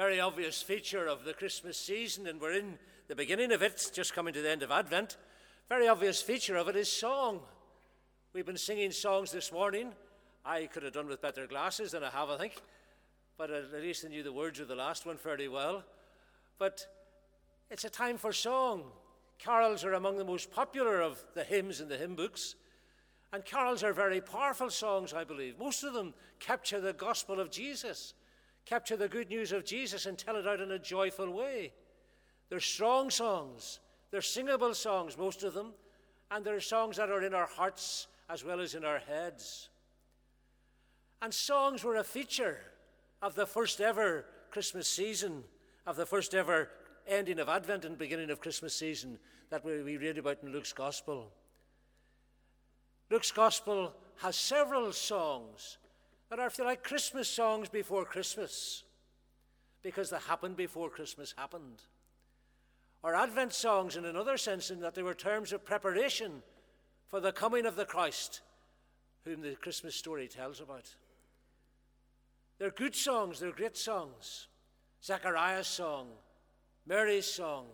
very obvious feature of the Christmas season, and we're in the beginning of it, just coming to the end of Advent. Very obvious feature of it is song. We've been singing songs this morning. I could have done with better glasses than I have, I think, but at least I knew the words of the last one fairly well. But it's a time for song. Carols are among the most popular of the hymns in the hymn books. And carols are very powerful songs, I believe. Most of them capture the gospel of Jesus, capture the good news of Jesus, and tell it out in a joyful way. They're strong songs, they're singable songs, most of them, and they're songs that are in our hearts as well as in our heads. And songs were a feature of the first ever Christmas season, of the first ever ending of Advent and beginning of Christmas season that we read about in Luke's Gospel. Luke's Gospel has several songs that are, if you like, Christmas songs before Christmas, because they happened before Christmas happened. Or Advent songs in another sense, in that they were terms of preparation for the coming of the Christ, whom the Christmas story tells about. They're good songs, they're great songs. Zechariah's song, Mary's song,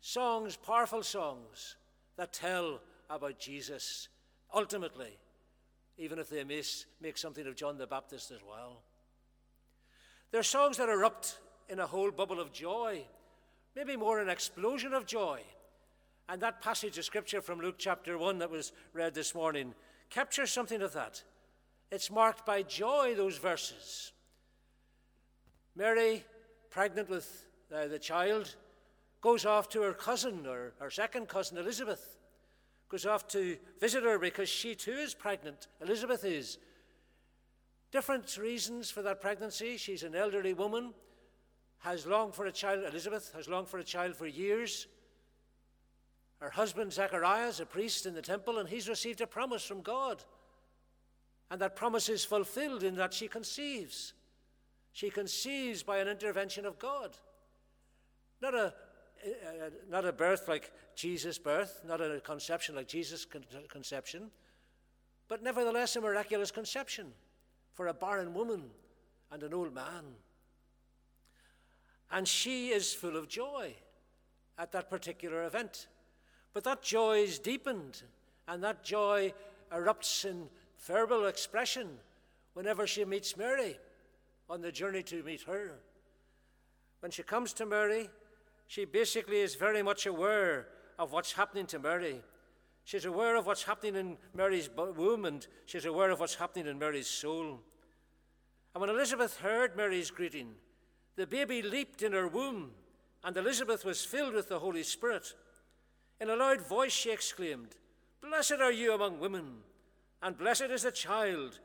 songs, powerful songs that tell about Jesus ultimately, even if they miss, make something of John the Baptist as well. There are songs that erupt in a whole bubble of joy, maybe more an explosion of joy. And that passage of scripture from Luke chapter 1 that was read this morning captures something of that. It's marked by joy, those verses. Mary, pregnant with uh, the child, goes off to her cousin or her second cousin Elizabeth goes off to visit her because she too is pregnant. Elizabeth is. Different reasons for that pregnancy. She's an elderly woman, has longed for a child. Elizabeth has longed for a child for years. Her husband, Zechariah, is a priest in the temple, and he's received a promise from God. And that promise is fulfilled in that she conceives. She conceives by an intervention of God. Not a uh, not a birth like Jesus' birth, not a conception like Jesus' con- conception, but nevertheless a miraculous conception for a barren woman and an old man. And she is full of joy at that particular event. But that joy is deepened, and that joy erupts in verbal expression whenever she meets Mary on the journey to meet her. When she comes to Mary, she basically is very much aware of what's happening to Mary. She's aware of what's happening in Mary's womb and she's aware of what's happening in Mary's soul. And when Elizabeth heard Mary's greeting, the baby leaped in her womb, and Elizabeth was filled with the Holy Spirit. In a loud voice she exclaimed, Blessed are you among women, and blessed is the child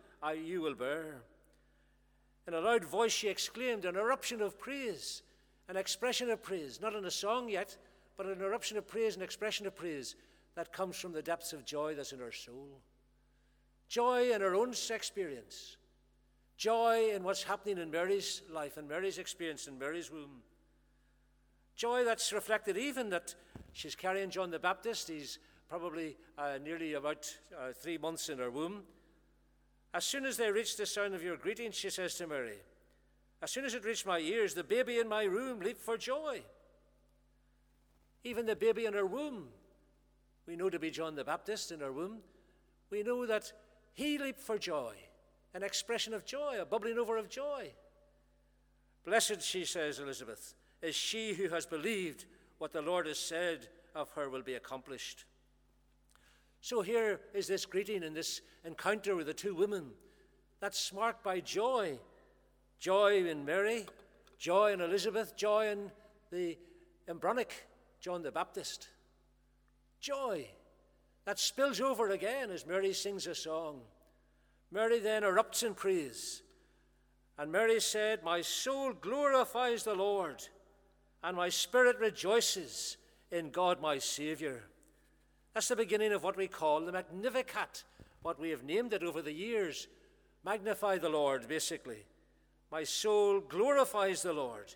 you will bear. In a loud voice she exclaimed, an eruption of praise an expression of praise, not in a song yet, but an eruption of praise, an expression of praise that comes from the depths of joy that's in her soul. Joy in her own experience. Joy in what's happening in Mary's life and Mary's experience in Mary's womb. Joy that's reflected even that she's carrying John the Baptist. He's probably uh, nearly about uh, three months in her womb. As soon as they reach the sound of your greeting, she says to Mary, as soon as it reached my ears, the baby in my room leaped for joy. Even the baby in her womb, we know to be John the Baptist in her womb, we know that he leaped for joy, an expression of joy, a bubbling over of joy. Blessed, she says, Elizabeth, is she who has believed what the Lord has said of her will be accomplished. So here is this greeting and this encounter with the two women that's marked by joy joy in Mary, joy in Elizabeth, joy in the embryonic John the Baptist. Joy that spills over again as Mary sings a song. Mary then erupts in praise. And Mary said, My soul glorifies the Lord, and my spirit rejoices in God my Saviour. That's the beginning of what we call the Magnificat, what we have named it over the years. Magnify the Lord, basically. My soul glorifies the Lord.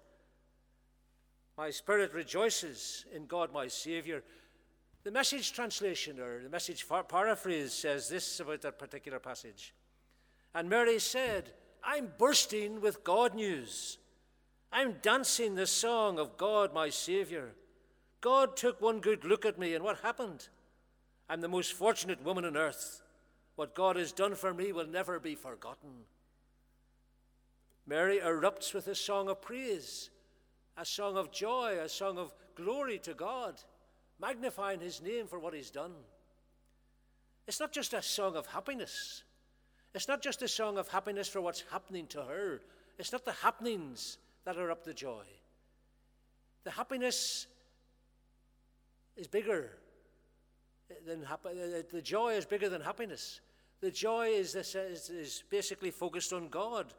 My spirit rejoices in God my Saviour. The message translation or the message paraphrase says this about that particular passage. And Mary said, I'm bursting with God news. I'm dancing the song of God, my Savior. God took one good look at me, and what happened? I'm the most fortunate woman on earth. What God has done for me will never be forgotten. Mary erupts with a song of praise, a song of joy, a song of glory to God, magnifying his name for what he's done. It's not just a song of happiness. It's not just a song of happiness for what's happening to her. It's not the happenings that are up the joy. The happiness is bigger than the joy is bigger than happiness. The joy is, this, is, is basically focused on God.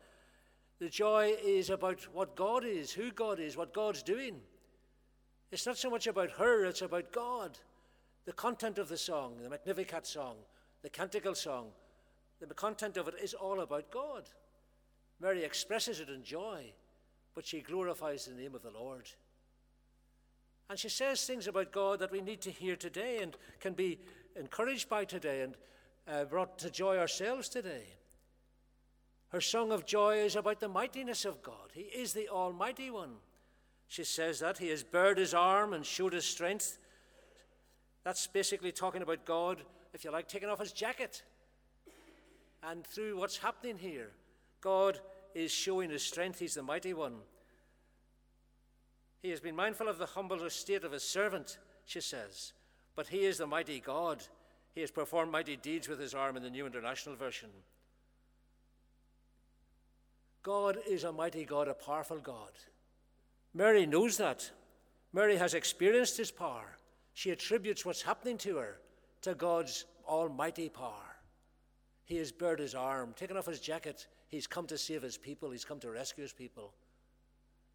The joy is about what God is, who God is, what God's doing. It's not so much about her, it's about God. The content of the song, the Magnificat song, the canticle song, the content of it is all about God. Mary expresses it in joy, but she glorifies the name of the Lord. And she says things about God that we need to hear today and can be encouraged by today and uh, brought to joy ourselves today. Her song of joy is about the mightiness of God. He is the Almighty One. She says that. He has bared his arm and showed his strength. That's basically talking about God, if you like, taking off his jacket. And through what's happening here, God is showing his strength. He's the mighty one. He has been mindful of the humble estate of his servant, she says, but he is the mighty God. He has performed mighty deeds with his arm in the New International Version. God is a mighty God, a powerful God. Mary knows that. Mary has experienced his power. She attributes what's happening to her to God's almighty power. He has bared his arm, taken off his jacket. He's come to save his people, he's come to rescue his people,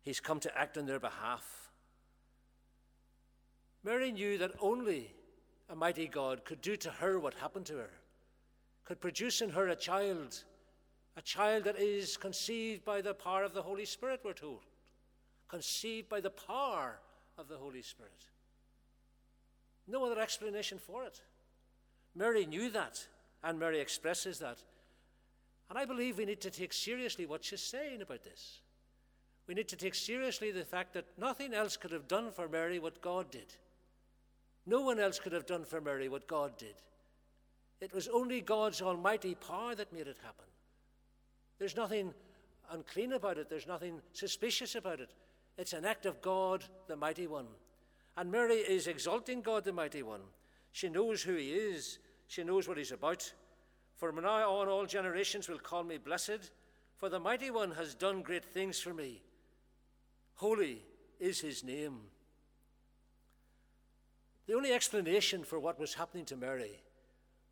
he's come to act on their behalf. Mary knew that only a mighty God could do to her what happened to her, could produce in her a child a child that is conceived by the power of the Holy Spirit, we're told. Conceived by the power of the Holy Spirit. No other explanation for it. Mary knew that, and Mary expresses that. And I believe we need to take seriously what she's saying about this. We need to take seriously the fact that nothing else could have done for Mary what God did. No one else could have done for Mary what God did. It was only God's almighty power that made it happen. There's nothing unclean about it, there's nothing suspicious about it. It's an act of God, the Mighty One. And Mary is exalting God, the Mighty One. She knows who He is, she knows what He's about. From now on, all generations will call me blessed, for the Mighty One has done great things for me. Holy is His name. The only explanation for what was happening to Mary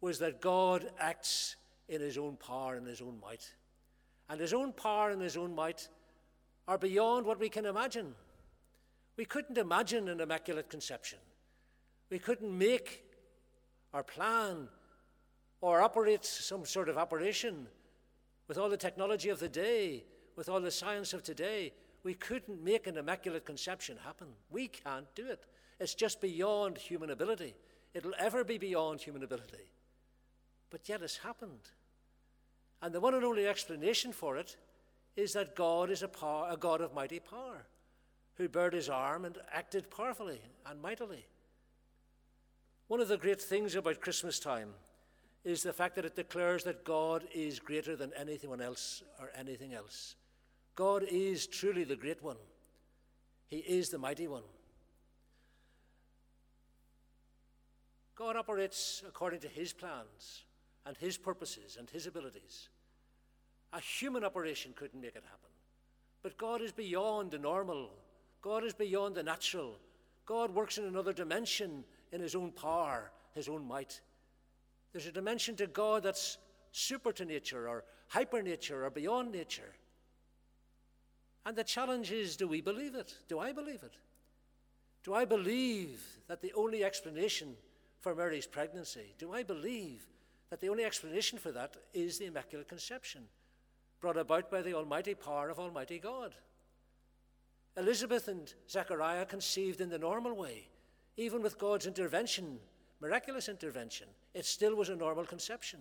was that God acts in His own power and His own might and his own power and his own might are beyond what we can imagine. We couldn't imagine an immaculate conception. We couldn't make or plan or operate some sort of operation with all the technology of the day, with all the science of today. We couldn't make an immaculate conception happen. We can't do it. It's just beyond human ability. It'll ever be beyond human ability. But yet it's happened. And the one and only explanation for it is that God is a, power, a God of mighty power, who bared his arm and acted powerfully and mightily. One of the great things about Christmas time is the fact that it declares that God is greater than anyone else or anything else. God is truly the great one, He is the mighty one. God operates according to His plans and his purposes and his abilities. A human operation couldn't make it happen. But God is beyond the normal, God is beyond the natural. God works in another dimension in his own power, his own might. There's a dimension to God that's super to nature or hyper nature or beyond nature. And the challenge is do we believe it? Do I believe it? Do I believe that the only explanation for Mary's pregnancy, do I believe that the only explanation for that is the Immaculate Conception, brought about by the almighty power of Almighty God. Elizabeth and Zechariah conceived in the normal way, even with God's intervention, miraculous intervention, it still was a normal conception.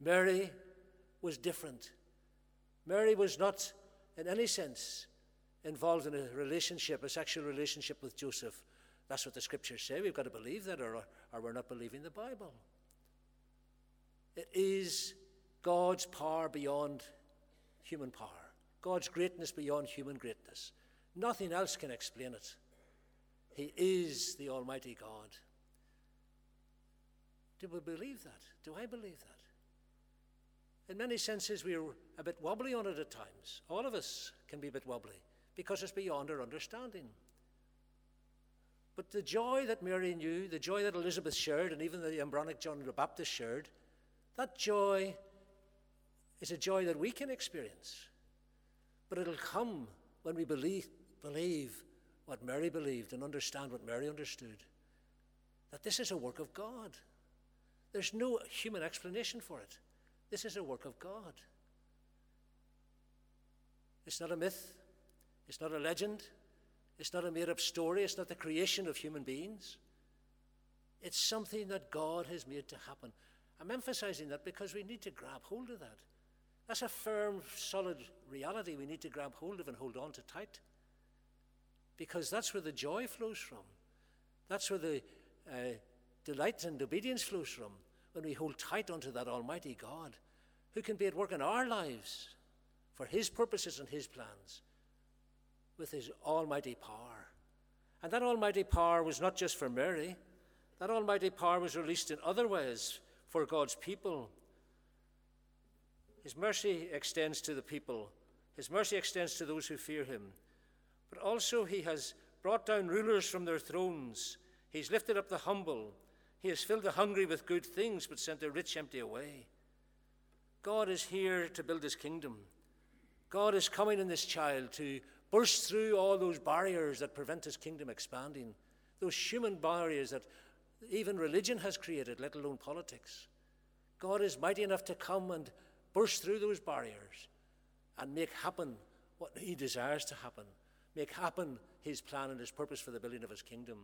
Mary was different. Mary was not, in any sense, involved in a relationship, a sexual relationship with Joseph. That's what the scriptures say. We've got to believe that, or, or we're not believing the Bible. It is God's power beyond human power, God's greatness beyond human greatness. Nothing else can explain it. He is the Almighty God. Do we believe that? Do I believe that? In many senses, we're a bit wobbly on it at times. All of us can be a bit wobbly because it's beyond our understanding. But the joy that Mary knew, the joy that Elizabeth shared, and even the embryonic John the Baptist shared, that joy is a joy that we can experience. But it'll come when we believe, believe what Mary believed and understand what Mary understood that this is a work of God. There's no human explanation for it. This is a work of God. It's not a myth, it's not a legend, it's not a made up story, it's not the creation of human beings. It's something that God has made to happen. I'm emphasizing that because we need to grab hold of that. That's a firm, solid reality we need to grab hold of and hold on to tight. Because that's where the joy flows from. That's where the uh, delight and obedience flows from when we hold tight onto that Almighty God who can be at work in our lives for His purposes and His plans with His almighty power. And that almighty power was not just for Mary, that almighty power was released in other ways for God's people. His mercy extends to the people, His mercy extends to those who fear Him. But also, He has brought down rulers from their thrones, He's lifted up the humble. He has filled the hungry with good things, but sent the rich empty away. God is here to build his kingdom. God is coming in this child to burst through all those barriers that prevent his kingdom expanding, those human barriers that even religion has created, let alone politics. God is mighty enough to come and burst through those barriers and make happen what he desires to happen, make happen his plan and his purpose for the building of his kingdom.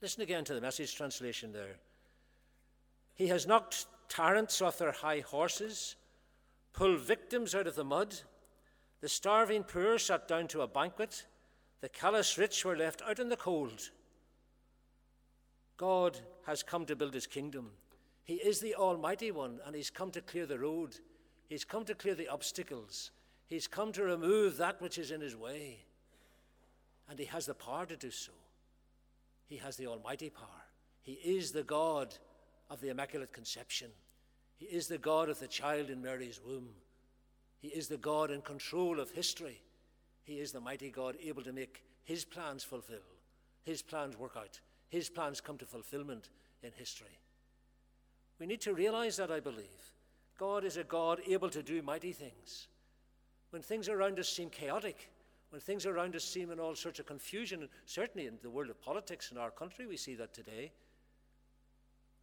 Listen again to the message translation there. He has knocked tyrants off their high horses, pulled victims out of the mud. The starving poor sat down to a banquet. The callous rich were left out in the cold. God has come to build his kingdom. He is the Almighty One, and he's come to clear the road. He's come to clear the obstacles. He's come to remove that which is in his way. And he has the power to do so. He has the almighty power. He is the God of the Immaculate Conception. He is the God of the child in Mary's womb. He is the God in control of history. He is the mighty God able to make his plans fulfill, his plans work out, his plans come to fulfillment in history. We need to realize that, I believe. God is a God able to do mighty things. When things around us seem chaotic, when things around us seem in all sorts of confusion, certainly in the world of politics in our country, we see that today.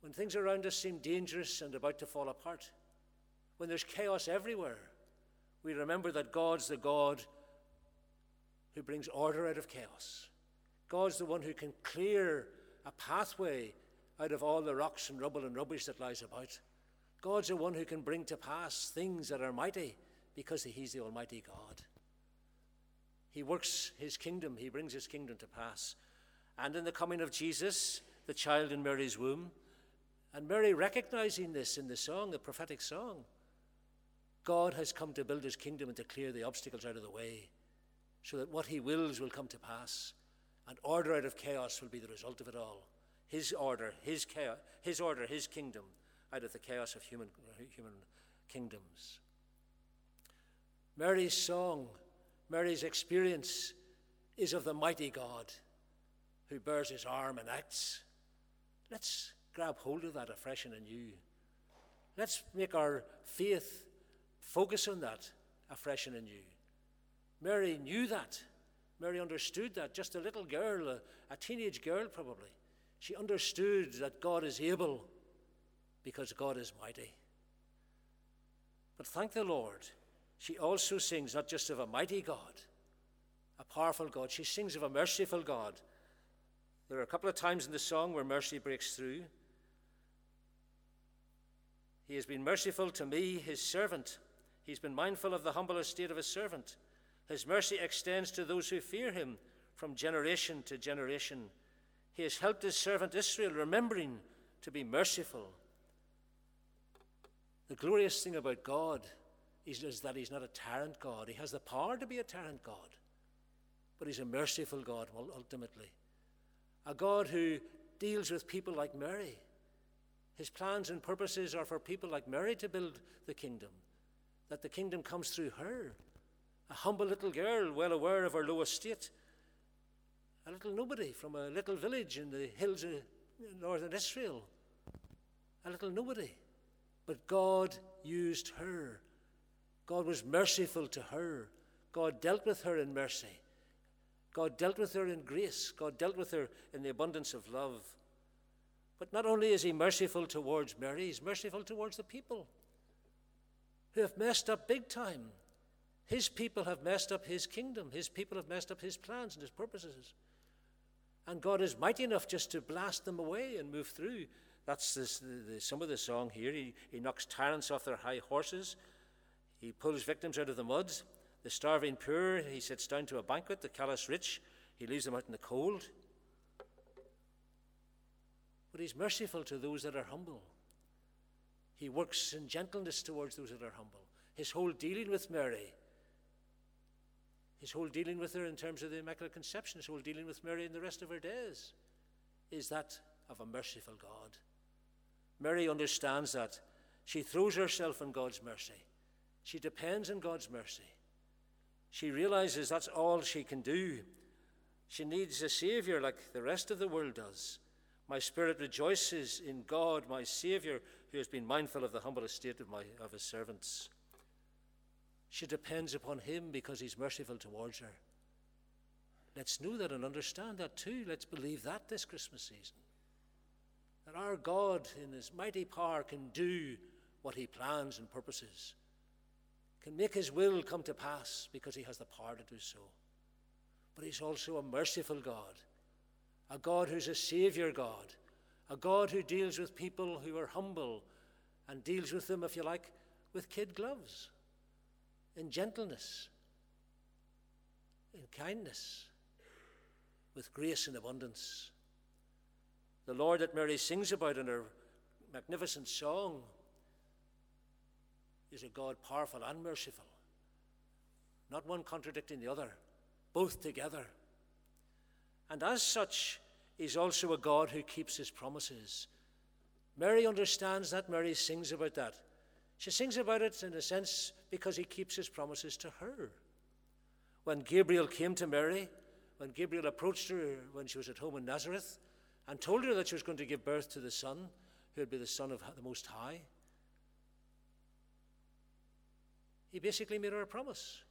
When things around us seem dangerous and about to fall apart, when there's chaos everywhere, we remember that God's the God who brings order out of chaos. God's the one who can clear a pathway out of all the rocks and rubble and rubbish that lies about. God's the one who can bring to pass things that are mighty because He's the Almighty God. He works his kingdom, he brings his kingdom to pass. And in the coming of Jesus, the child in Mary's womb, and Mary recognizing this in the song, the prophetic song, God has come to build his kingdom and to clear the obstacles out of the way so that what he wills will come to pass and order out of chaos will be the result of it all. His order, his chaos, his order, his kingdom out of the chaos of human, human kingdoms. Mary's song Mary's experience is of the mighty God who bares his arm and acts. Let's grab hold of that afresh and anew. Let's make our faith focus on that afresh and anew. Mary knew that. Mary understood that. Just a little girl, a, a teenage girl probably. She understood that God is able because God is mighty. But thank the Lord she also sings not just of a mighty God, a powerful God, she sings of a merciful God. There are a couple of times in the song where mercy breaks through. He has been merciful to me, his servant. He's been mindful of the humble estate of his servant. His mercy extends to those who fear him from generation to generation. He has helped his servant Israel, remembering to be merciful. The glorious thing about God is, is that he's not a tyrant God. He has the power to be a tyrant God, but he's a merciful God ultimately. A God who deals with people like Mary. His plans and purposes are for people like Mary to build the kingdom, that the kingdom comes through her. A humble little girl, well aware of her low estate, a little nobody from a little village in the hills of northern Israel, a little nobody. But God used her. God was merciful to her. God dealt with her in mercy. God dealt with her in grace. God dealt with her in the abundance of love. But not only is He merciful towards Mary, He's merciful towards the people who have messed up big time. His people have messed up His kingdom. His people have messed up His plans and His purposes. And God is mighty enough just to blast them away and move through. That's this, the, the, some of the song here. He, he knocks tyrants off their high horses. He pulls victims out of the muds. The starving poor, he sits down to a banquet. The callous rich, he leaves them out in the cold. But he's merciful to those that are humble. He works in gentleness towards those that are humble. His whole dealing with Mary, his whole dealing with her in terms of the Immaculate Conception, his whole dealing with Mary in the rest of her days, is that of a merciful God. Mary understands that. She throws herself on God's mercy. She depends on God's mercy. She realizes that's all she can do. She needs a Savior like the rest of the world does. My spirit rejoices in God, my Savior, who has been mindful of the humble estate of, my, of his servants. She depends upon him because he's merciful towards her. Let's know that and understand that too. Let's believe that this Christmas season that our God, in His mighty power, can do what He plans and purposes, can make His will come to pass because He has the power to do so. But He's also a merciful God, a God who's a Savior God, a God who deals with people who are humble and deals with them, if you like, with kid gloves, in gentleness, in kindness, with grace and abundance. The Lord that Mary sings about in her magnificent song is a God powerful and merciful, not one contradicting the other, both together. And as such, is also a God who keeps his promises. Mary understands that. Mary sings about that. She sings about it in a sense because he keeps his promises to her. When Gabriel came to Mary, when Gabriel approached her when she was at home in Nazareth, and told her that she was going to give birth to the Son, who would be the Son of the Most High. He basically made her a promise.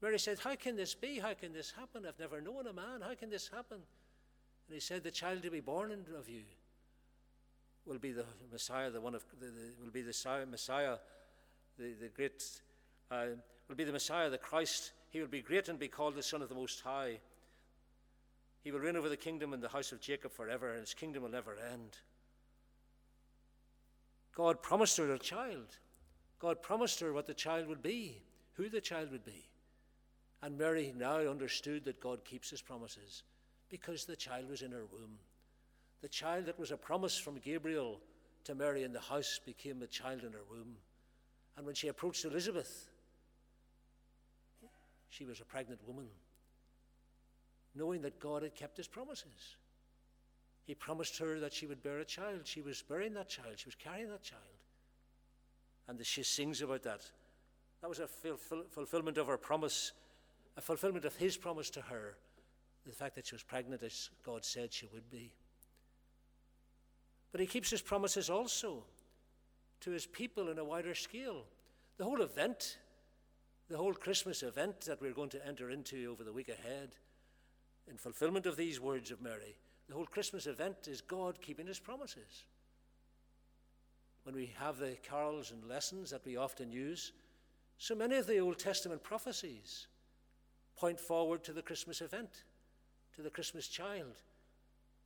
Mary said, How can this be? How can this happen? I've never known a man. How can this happen? And he said, The child to be born of you will be the Messiah, the one of the, the will be the Messiah, the, the great uh, will be the Messiah, the Christ. He will be great and be called the Son of the Most High. He will reign over the kingdom and the house of Jacob forever, and his kingdom will never end. God promised her a child. God promised her what the child would be, who the child would be. And Mary now understood that God keeps his promises because the child was in her womb. The child that was a promise from Gabriel to Mary in the house became a child in her womb. And when she approached Elizabeth, she was a pregnant woman knowing that God had kept his promises. He promised her that she would bear a child. She was bearing that child, she was carrying that child. And she sings about that. That was a fulfillment of her promise, a fulfillment of his promise to her, the fact that she was pregnant as God said she would be. But he keeps his promises also to his people in a wider scale. The whole event, the whole Christmas event that we're going to enter into over the week ahead, in fulfillment of these words of Mary, the whole Christmas event is God keeping his promises. When we have the carols and lessons that we often use, so many of the Old Testament prophecies point forward to the Christmas event, to the Christmas child,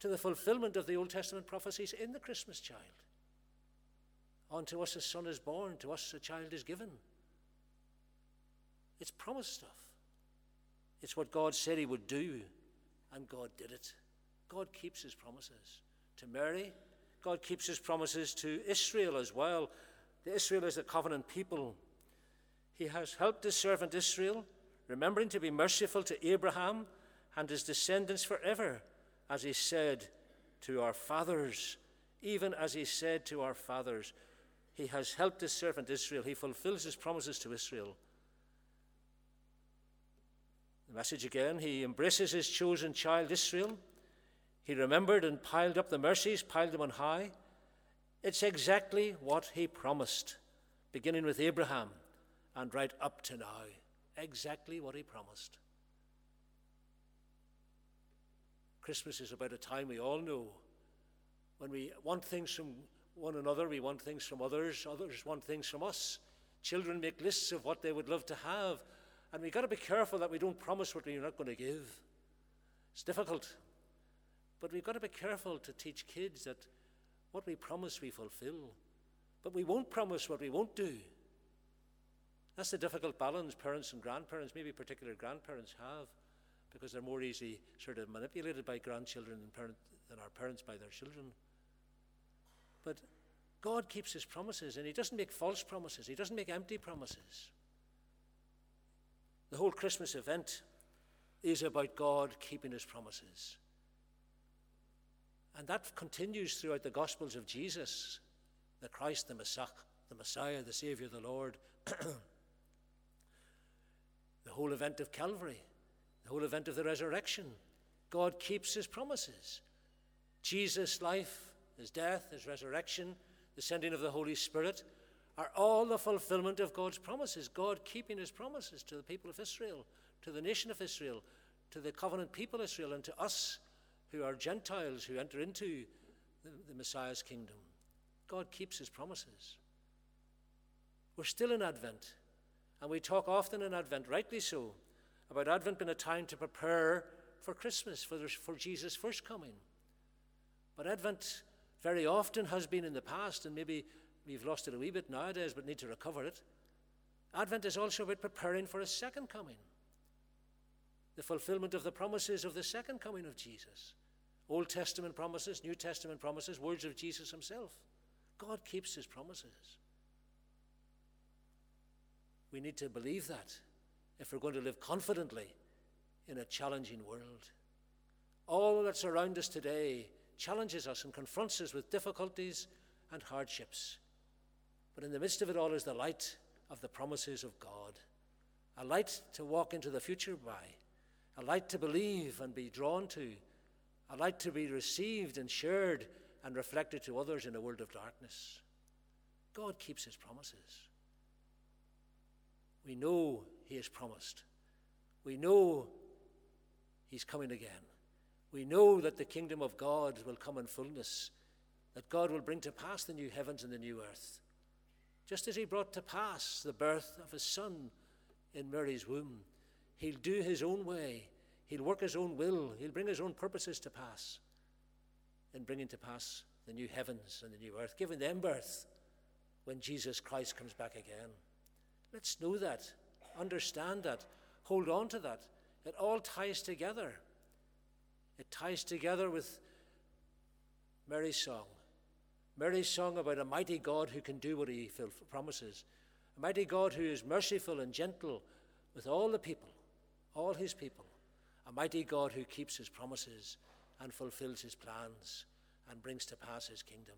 to the fulfillment of the Old Testament prophecies in the Christmas child. Unto us a son is born, to us a child is given. It's promise stuff. It's what God said He would do, and God did it. God keeps His promises to Mary. God keeps His promises to Israel as well. The Israel is a covenant people. He has helped His servant Israel, remembering to be merciful to Abraham and his descendants forever, as He said to our fathers, even as He said to our fathers. He has helped His servant Israel. He fulfills His promises to Israel. The message again He embraces His chosen child Israel. He remembered and piled up the mercies, piled them on high. It's exactly what he promised, beginning with Abraham and right up to now. Exactly what he promised. Christmas is about a time we all know when we want things from one another, we want things from others, others want things from us. Children make lists of what they would love to have, and we've got to be careful that we don't promise what we're not going to give. It's difficult. But we've got to be careful to teach kids that what we promise we fulfill, but we won't promise what we won't do. That's the difficult balance parents and grandparents, maybe particular grandparents, have because they're more easily sort of manipulated by grandchildren parent, than our parents by their children. But God keeps his promises, and he doesn't make false promises, he doesn't make empty promises. The whole Christmas event is about God keeping his promises. And that continues throughout the Gospels of Jesus, the Christ, the Messiah, the Messiah, the Savior, the Lord. the whole event of Calvary, the whole event of the resurrection. God keeps his promises. Jesus' life, his death, his resurrection, the sending of the Holy Spirit are all the fulfillment of God's promises. God keeping his promises to the people of Israel, to the nation of Israel, to the covenant people of Israel, and to us who are Gentiles who enter into the, the Messiah's kingdom. God keeps his promises. We're still in Advent, and we talk often in Advent, rightly so, about Advent being a time to prepare for Christmas, for, for Jesus' first coming. But Advent very often has been in the past, and maybe we've lost it a wee bit nowadays, but need to recover it. Advent is also about preparing for a second coming, the fulfillment of the promises of the second coming of Jesus. Old Testament promises, New Testament promises, words of Jesus himself. God keeps his promises. We need to believe that if we're going to live confidently in a challenging world. All that's around us today challenges us and confronts us with difficulties and hardships. But in the midst of it all is the light of the promises of God, a light to walk into the future by, a light to believe and be drawn to a light to be received and shared and reflected to others in a world of darkness. God keeps his promises. We know he has promised. We know he's coming again. We know that the kingdom of God will come in fullness, that God will bring to pass the new heavens and the new earth. Just as he brought to pass the birth of his son in Mary's womb, he'll do his own way He'll work his own will, he'll bring his own purposes to pass in bringing to pass the new heavens and the new earth, giving them birth when Jesus Christ comes back again. Let's know that, understand that, hold on to that. It all ties together. It ties together with Mary's song. Mary's song about a mighty God who can do what he promises, a mighty God who is merciful and gentle with all the people, all his people a mighty God who keeps his promises and fulfills his plans and brings to pass his kingdom.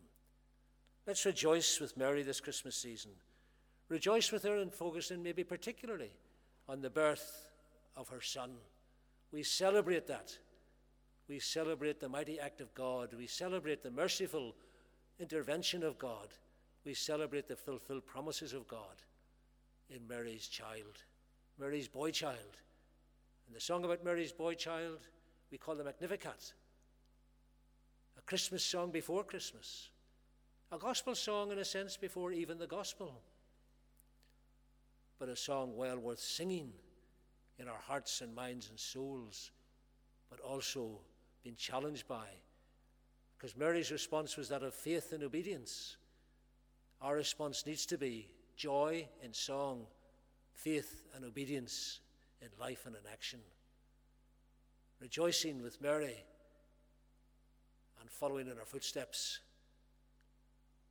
Let's rejoice with Mary this Christmas season. Rejoice with her and focus in maybe particularly on the birth of her son. We celebrate that. We celebrate the mighty act of God. We celebrate the merciful intervention of God. We celebrate the fulfilled promises of God in Mary's child, Mary's boy child And the song about Mary's boy child, we call the Magnificat. A Christmas song before Christmas. A gospel song, in a sense, before even the gospel. But a song well worth singing in our hearts and minds and souls, but also being challenged by. Because Mary's response was that of faith and obedience. Our response needs to be joy in song, faith and obedience in life and in action. rejoicing with Mary and following in her footsteps.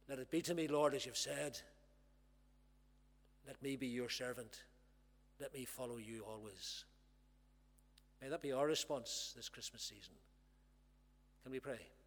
Let it be to me, Lord, as you've said. Let me be your servant. Let me follow you always. May that be our response this Christmas season. Can we pray?